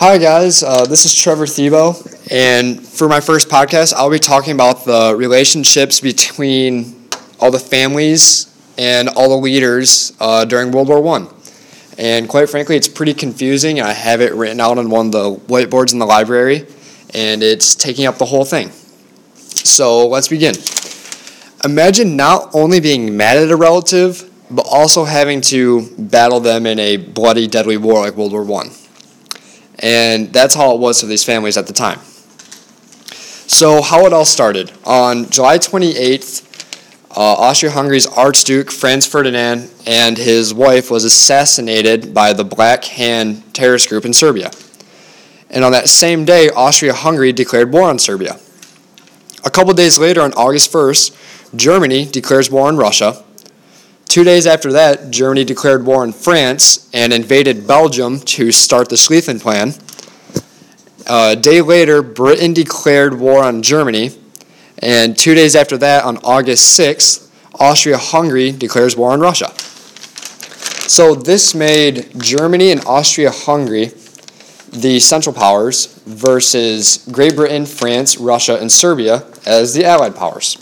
Hi, guys. Uh, this is Trevor Thebo, and for my first podcast, I'll be talking about the relationships between all the families and all the leaders uh, during World War One. And quite frankly, it's pretty confusing. I have it written out on one of the whiteboards in the library, and it's taking up the whole thing. So let's begin. Imagine not only being mad at a relative, but also having to battle them in a bloody, deadly war like World War One. And that's how it was for these families at the time. So, how it all started. On July 28th, uh, Austria-Hungary's Archduke Franz Ferdinand and his wife was assassinated by the Black Hand terrorist group in Serbia. And on that same day, Austria-Hungary declared war on Serbia. A couple days later, on August 1st, Germany declares war on Russia. Two days after that, Germany declared war on France and invaded Belgium to start the Schlieffen Plan. a day later, Britain declared war on Germany. And two days after that, on August 6th, Austria Hungary declares war on Russia. So this made Germany and Austria Hungary the Central Powers versus Great Britain, France, Russia, and Serbia as the Allied powers.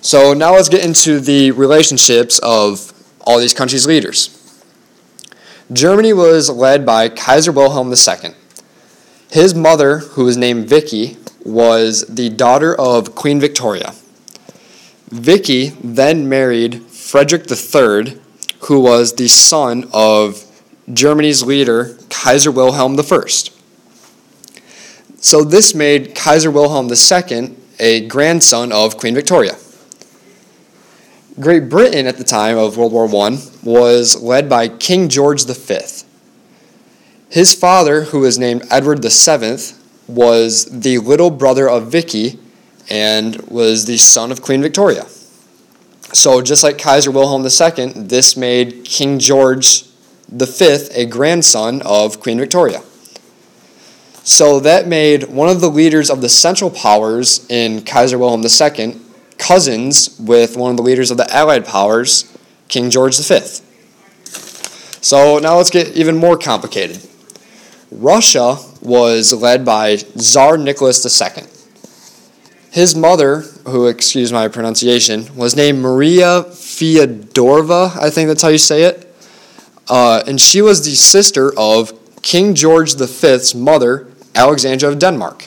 So now let's get into the relationships of all these countries' leaders. Germany was led by Kaiser Wilhelm II. His mother, who was named Vicky, was the daughter of Queen Victoria. Vicky then married Frederick III, who was the son of Germany's leader, Kaiser Wilhelm I. So this made Kaiser Wilhelm II a grandson of Queen Victoria. Great Britain at the time of World War I was led by King George V. His father, who was named Edward VII, was the little brother of Vicky and was the son of Queen Victoria. So, just like Kaiser Wilhelm II, this made King George V a grandson of Queen Victoria. So, that made one of the leaders of the Central Powers in Kaiser Wilhelm II cousins with one of the leaders of the Allied powers, King George V. So, now let's get even more complicated. Russia was led by Tsar Nicholas II. His mother, who, excuse my pronunciation, was named Maria Fyodorova, I think that's how you say it. Uh, and she was the sister of King George V's mother, Alexandra of Denmark.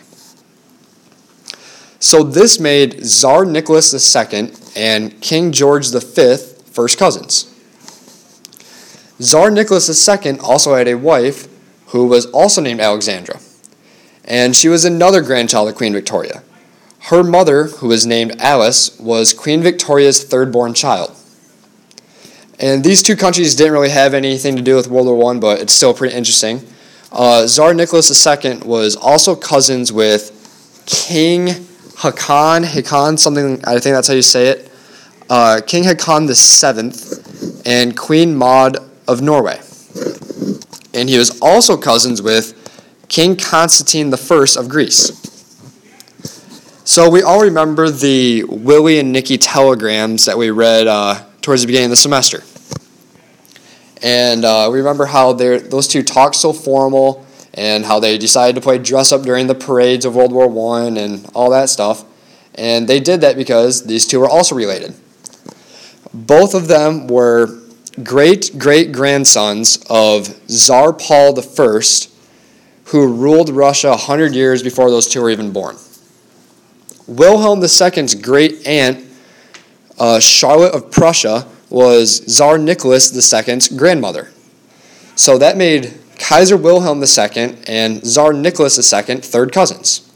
So this made Tsar Nicholas II and King George V first cousins. Tsar Nicholas II also had a wife who was also named Alexandra, and she was another grandchild of Queen Victoria. Her mother, who was named Alice, was Queen Victoria's third born child. And these two countries didn't really have anything to do with World War I, but it's still pretty interesting. Uh, Tsar Nicholas II was also cousins with King Haakon, Haakon, something, I think that's how you say it, uh, King Haakon VII, and Queen Maud of Norway and he was also cousins with King Constantine I of Greece. So we all remember the Willie and Nikki telegrams that we read uh, towards the beginning of the semester. And uh, we remember how those two talked so formal and how they decided to play dress up during the parades of World War I and all that stuff. And they did that because these two were also related. Both of them were great great grandsons of Tsar Paul I, who ruled Russia 100 years before those two were even born. Wilhelm II's great aunt, uh, Charlotte of Prussia, was Tsar Nicholas II's grandmother. So that made Kaiser Wilhelm II and Tsar Nicholas II third cousins.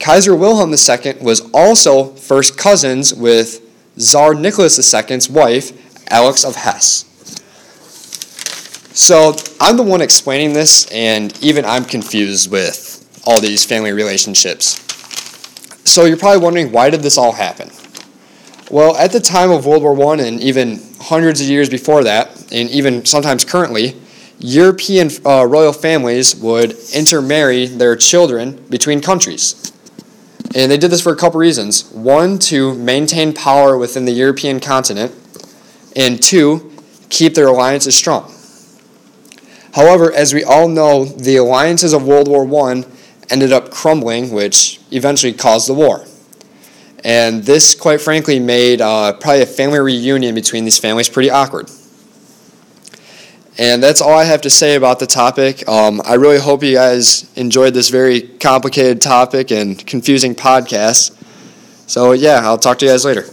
Kaiser Wilhelm II was also first cousins with Tsar Nicholas II's wife, Alix of Hesse. So I'm the one explaining this, and even I'm confused with all these family relationships. So you're probably wondering why did this all happen? Well, at the time of World War I, and even hundreds of years before that, and even sometimes currently, European uh, royal families would intermarry their children between countries. And they did this for a couple reasons. One, to maintain power within the European continent, and two, keep their alliances strong. However, as we all know, the alliances of World War I ended up crumbling, which eventually caused the war. And this, quite frankly, made uh, probably a family reunion between these families pretty awkward. And that's all I have to say about the topic. Um, I really hope you guys enjoyed this very complicated topic and confusing podcast. So, yeah, I'll talk to you guys later.